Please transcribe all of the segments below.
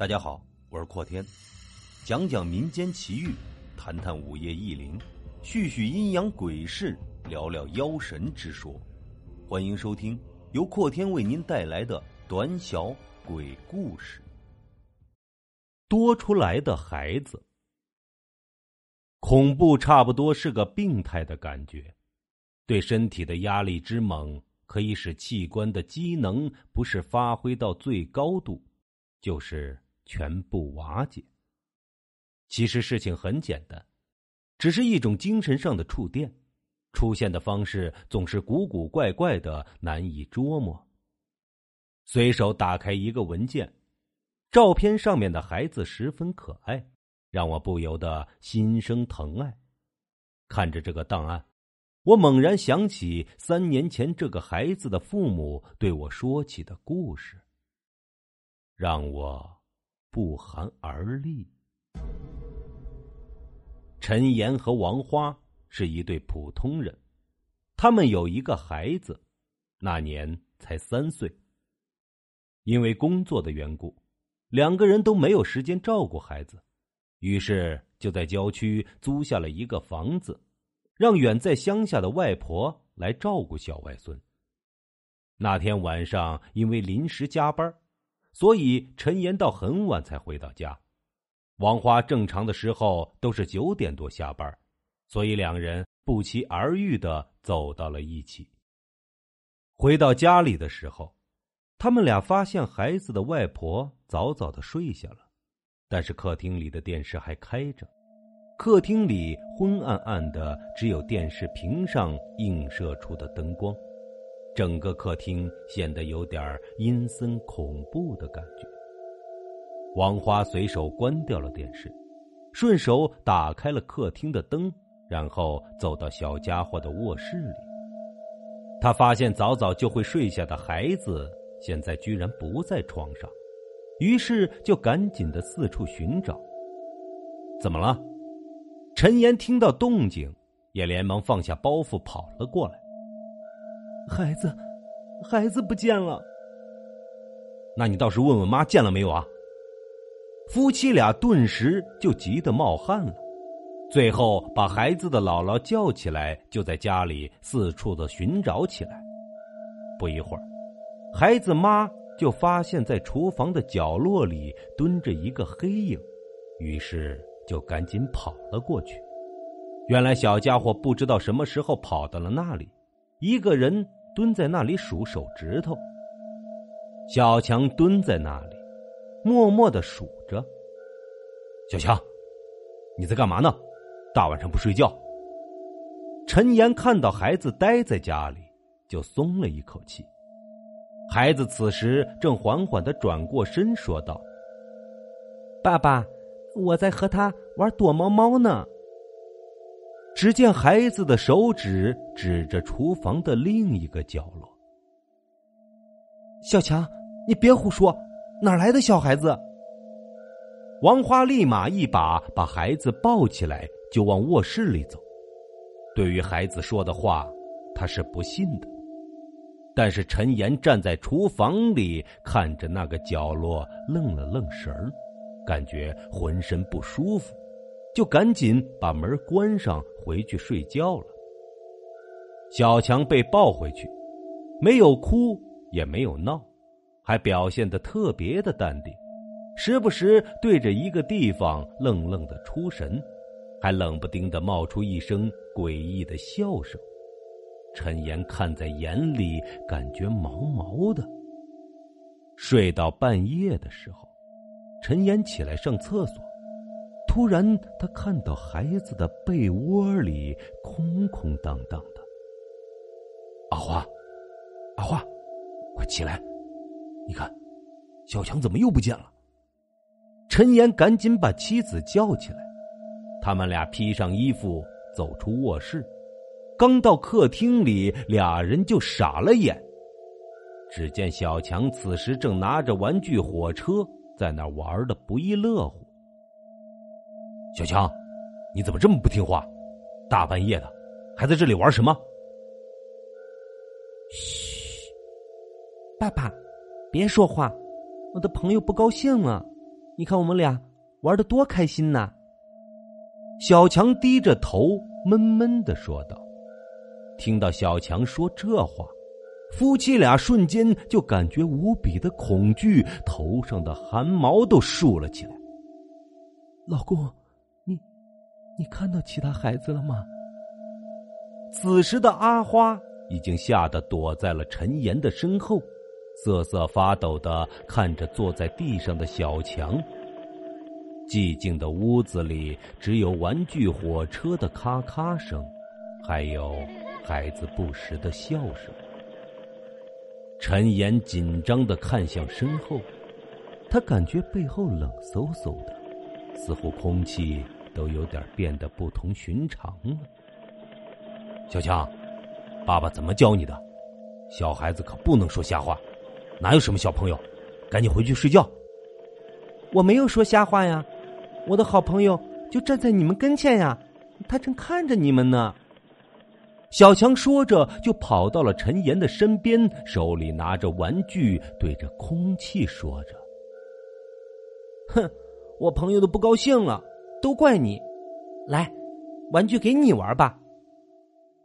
大家好，我是阔天，讲讲民间奇遇，谈谈午夜异灵，叙叙阴阳鬼事，聊聊妖神之说。欢迎收听由阔天为您带来的短小鬼故事。多出来的孩子，恐怖差不多是个病态的感觉，对身体的压力之猛，可以使器官的机能不是发挥到最高度，就是全部瓦解。其实事情很简单，只是一种精神上的触电，出现的方式总是古古怪怪的，难以捉摸。随手打开一个文件。照片上面的孩子十分可爱，让我不由得心生疼爱。看着这个档案，我猛然想起三年前这个孩子的父母对我说起的故事，让我不寒而栗。陈岩和王花是一对普通人，他们有一个孩子，那年才三岁。因为工作的缘故。两个人都没有时间照顾孩子，于是就在郊区租下了一个房子，让远在乡下的外婆来照顾小外孙。那天晚上因为临时加班，所以陈岩到很晚才回到家。王花正常的时候都是九点多下班，所以两人不期而遇的走到了一起。回到家里的时候。他们俩发现孩子的外婆早早的睡下了，但是客厅里的电视还开着。客厅里昏暗暗的，只有电视屏上映射出的灯光，整个客厅显得有点阴森恐怖的感觉。王花随手关掉了电视，顺手打开了客厅的灯，然后走到小家伙的卧室里。他发现早早就会睡下的孩子。现在居然不在床上，于是就赶紧的四处寻找。怎么了？陈岩听到动静，也连忙放下包袱跑了过来。孩子，孩子不见了。那你倒是问问妈见了没有啊？夫妻俩顿时就急得冒汗了，最后把孩子的姥姥叫起来，就在家里四处的寻找起来。不一会儿。孩子妈就发现，在厨房的角落里蹲着一个黑影，于是就赶紧跑了过去。原来小家伙不知道什么时候跑到了那里，一个人蹲在那里数手指头。小强蹲在那里，默默的数着。小强，你在干嘛呢？大晚上不睡觉？陈岩看到孩子待在家里，就松了一口气。孩子此时正缓缓的转过身，说道：“爸爸，我在和他玩躲猫猫呢。”只见孩子的手指指着厨房的另一个角落。小强，你别胡说，哪来的小孩子？王花立马一把把孩子抱起来，就往卧室里走。对于孩子说的话，他是不信的。但是陈岩站在厨房里看着那个角落，愣了愣神儿，感觉浑身不舒服，就赶紧把门关上，回去睡觉了。小强被抱回去，没有哭，也没有闹，还表现的特别的淡定，时不时对着一个地方愣愣的出神，还冷不丁的冒出一声诡异的笑声。陈岩看在眼里，感觉毛毛的。睡到半夜的时候，陈岩起来上厕所，突然他看到孩子的被窝里空空荡荡的。阿花，阿花，快起来！你看，小强怎么又不见了？陈岩赶紧把妻子叫起来，他们俩披上衣服走出卧室。刚到客厅里，俩人就傻了眼。只见小强此时正拿着玩具火车在那玩的不亦乐乎。小强，你怎么这么不听话？大半夜的，还在这里玩什么？嘘，爸爸，别说话，我的朋友不高兴了，你看我们俩玩的多开心呐！小强低着头，闷闷的说道。听到小强说这话，夫妻俩瞬间就感觉无比的恐惧，头上的汗毛都竖了起来。老公，你，你看到其他孩子了吗？此时的阿花已经吓得躲在了陈岩的身后，瑟瑟发抖的看着坐在地上的小强。寂静的屋子里只有玩具火车的咔咔声，还有孩子不时的笑声。陈岩紧张的看向身后，他感觉背后冷飕飕的，似乎空气都有点变得不同寻常了。小强，爸爸怎么教你的？小孩子可不能说瞎话，哪有什么小朋友？赶紧回去睡觉。我没有说瞎话呀。我的好朋友就站在你们跟前呀，他正看着你们呢。小强说着，就跑到了陈岩的身边，手里拿着玩具，对着空气说着：“哼，我朋友都不高兴了，都怪你。来，玩具给你玩吧。”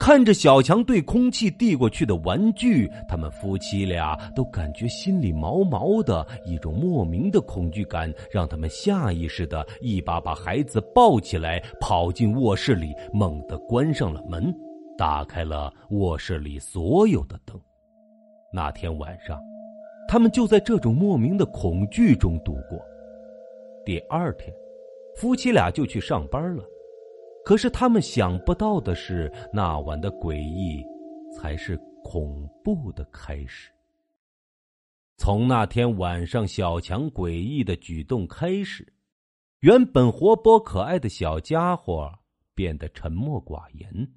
看着小强对空气递过去的玩具，他们夫妻俩都感觉心里毛毛的，一种莫名的恐惧感让他们下意识的一把把孩子抱起来，跑进卧室里，猛地关上了门，打开了卧室里所有的灯。那天晚上，他们就在这种莫名的恐惧中度过。第二天，夫妻俩就去上班了。可是他们想不到的是，那晚的诡异才是恐怖的开始。从那天晚上小强诡异的举动开始，原本活泼可爱的小家伙变得沉默寡言，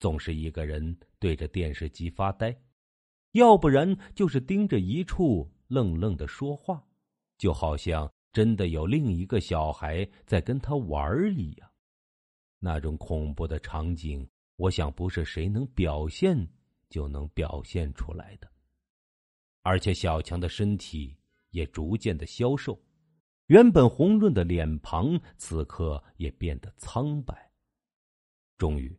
总是一个人对着电视机发呆，要不然就是盯着一处愣愣的说话，就好像真的有另一个小孩在跟他玩一样。那种恐怖的场景，我想不是谁能表现就能表现出来的。而且小强的身体也逐渐的消瘦，原本红润的脸庞此刻也变得苍白。终于，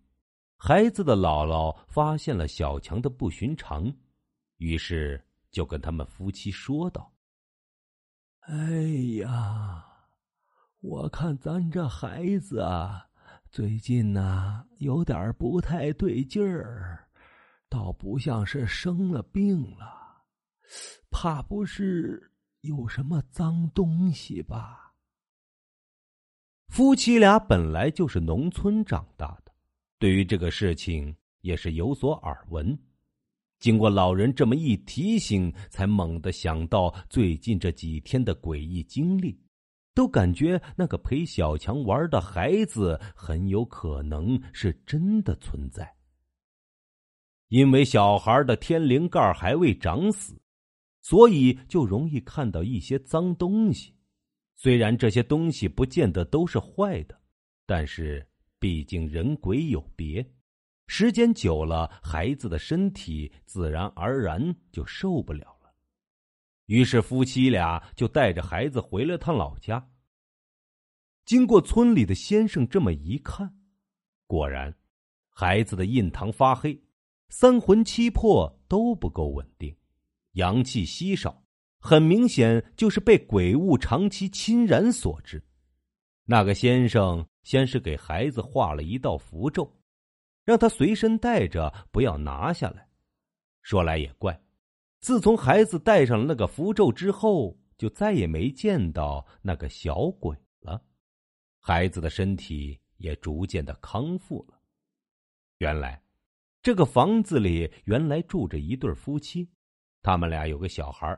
孩子的姥姥发现了小强的不寻常，于是就跟他们夫妻说道：“哎呀，我看咱这孩子啊。”最近呢，有点不太对劲儿，倒不像是生了病了，怕不是有什么脏东西吧？夫妻俩本来就是农村长大的，对于这个事情也是有所耳闻。经过老人这么一提醒，才猛地想到最近这几天的诡异经历。都感觉那个陪小强玩的孩子很有可能是真的存在，因为小孩的天灵盖还未长死，所以就容易看到一些脏东西。虽然这些东西不见得都是坏的，但是毕竟人鬼有别，时间久了，孩子的身体自然而然就受不了了。于是夫妻俩就带着孩子回了趟老家。经过村里的先生这么一看，果然，孩子的印堂发黑，三魂七魄都不够稳定，阳气稀少，很明显就是被鬼物长期侵染所致。那个先生先是给孩子画了一道符咒，让他随身带着，不要拿下来。说来也怪。自从孩子戴上了那个符咒之后，就再也没见到那个小鬼了。孩子的身体也逐渐的康复了。原来，这个房子里原来住着一对夫妻，他们俩有个小孩，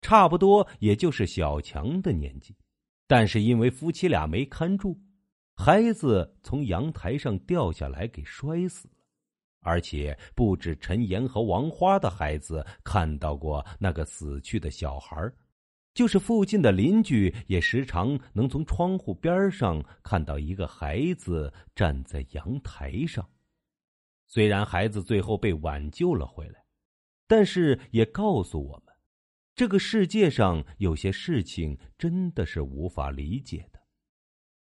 差不多也就是小强的年纪，但是因为夫妻俩没看住，孩子从阳台上掉下来，给摔死了。而且不止陈岩和王花的孩子看到过那个死去的小孩，就是附近的邻居也时常能从窗户边上看到一个孩子站在阳台上。虽然孩子最后被挽救了回来，但是也告诉我们，这个世界上有些事情真的是无法理解的。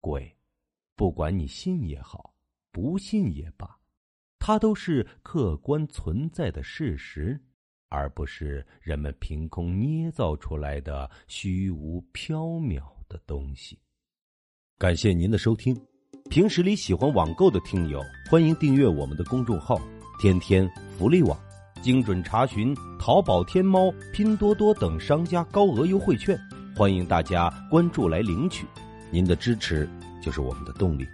鬼，不管你信也好，不信也罢，它都是客观存在的事实，而不是人们凭空捏造出来的虚无缥缈的东西。感谢您的收听。平时里喜欢网购的听友，欢迎订阅我们的公众号“天天福利网”，精准查询淘宝、天猫、拼多多等商家高额优惠券，欢迎大家关注来领取。您的支持就是我们的动力。